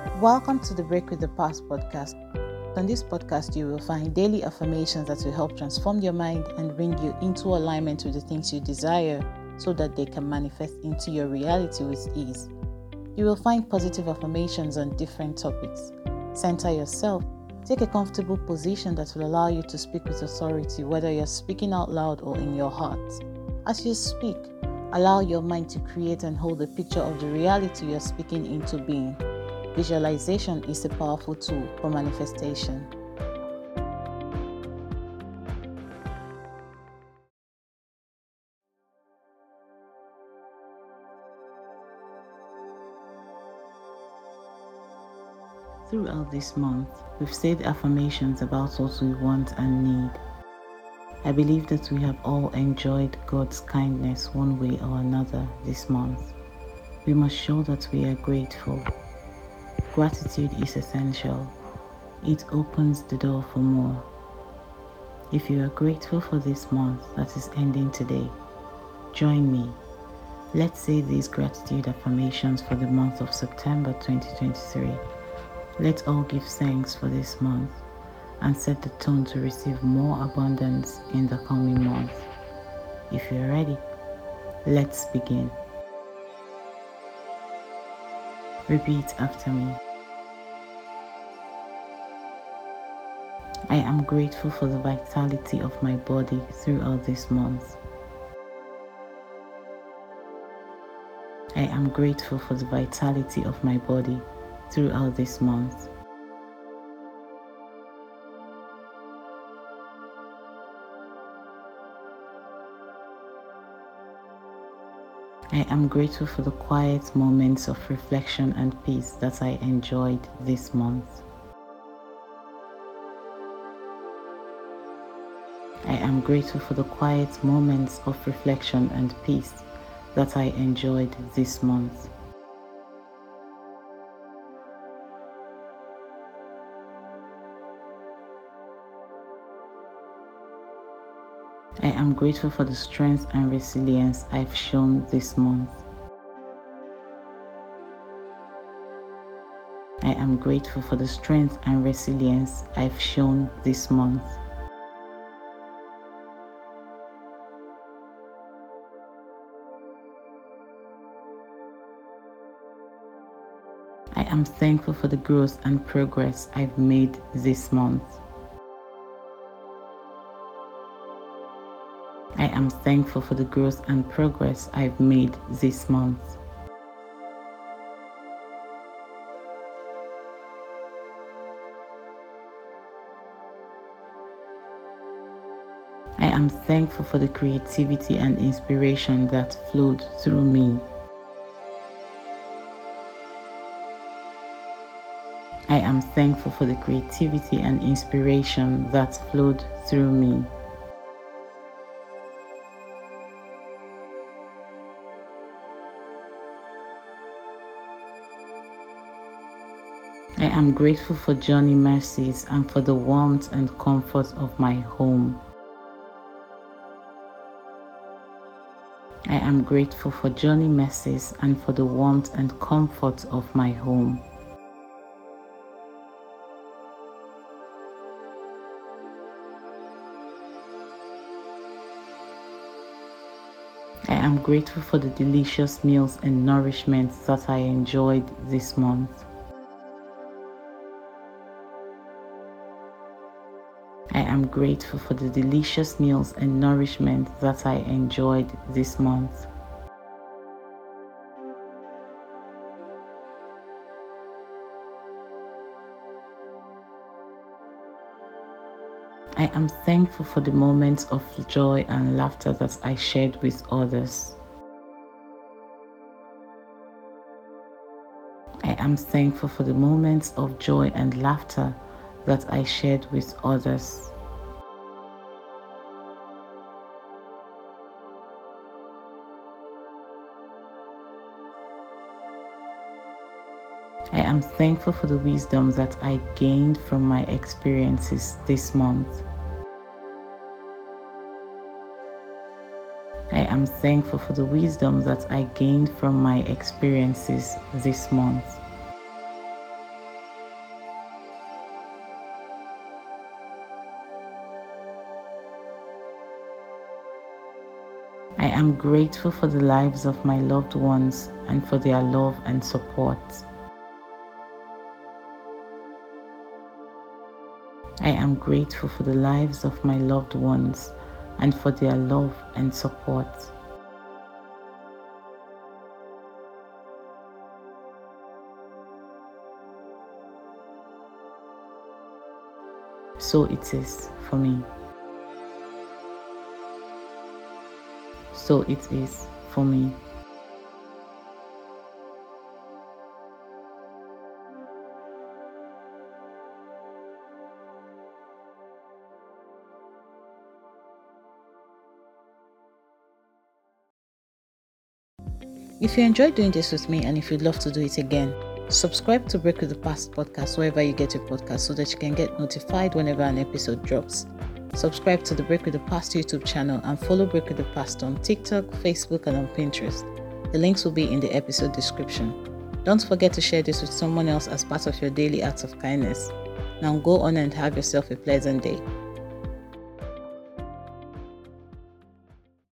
Welcome to the Break with the Past podcast. On this podcast, you will find daily affirmations that will help transform your mind and bring you into alignment with the things you desire so that they can manifest into your reality with ease. You will find positive affirmations on different topics. Center yourself. Take a comfortable position that will allow you to speak with authority, whether you're speaking out loud or in your heart. As you speak, allow your mind to create and hold a picture of the reality you're speaking into being. Visualization is a powerful tool for manifestation. Throughout this month, we've said affirmations about what we want and need. I believe that we have all enjoyed God's kindness one way or another this month. We must show that we are grateful. Gratitude is essential. It opens the door for more. If you are grateful for this month that is ending today, join me. Let's say these gratitude affirmations for the month of September 2023. Let's all give thanks for this month and set the tone to receive more abundance in the coming month. If you're ready, let's begin. Repeat after me. I am grateful for the vitality of my body throughout this month. I am grateful for the vitality of my body throughout this month. I am grateful for the quiet moments of reflection and peace that I enjoyed this month. I am grateful for the quiet moments of reflection and peace that I enjoyed this month. I am grateful for the strength and resilience I've shown this month. I am grateful for the strength and resilience I've shown this month. Am thankful for the growth and progress I've made this month. I am thankful for the growth and progress I've made this month. I am thankful for the creativity and inspiration that flowed through me. I am thankful for the creativity and inspiration that flowed through me. I am grateful for journey mercies and for the warmth and comfort of my home. I am grateful for journey mercies and for the warmth and comfort of my home. I am grateful for the delicious meals and nourishment that I enjoyed this month. I am grateful for the delicious meals and nourishment that I enjoyed this month. I am thankful for the moments of joy and laughter that I shared with others. I am thankful for the moments of joy and laughter that I shared with others. I am thankful for the wisdom that I gained from my experiences this month. I am thankful for the wisdom that I gained from my experiences this month. I am grateful for the lives of my loved ones and for their love and support. I am grateful for the lives of my loved ones and for their love and support. So it is for me. So it is for me. If you enjoyed doing this with me and if you'd love to do it again, subscribe to Break with the Past podcast wherever you get your podcast so that you can get notified whenever an episode drops. Subscribe to the Break with the Past YouTube channel and follow Break with the Past on TikTok, Facebook, and on Pinterest. The links will be in the episode description. Don't forget to share this with someone else as part of your daily acts of kindness. Now go on and have yourself a pleasant day.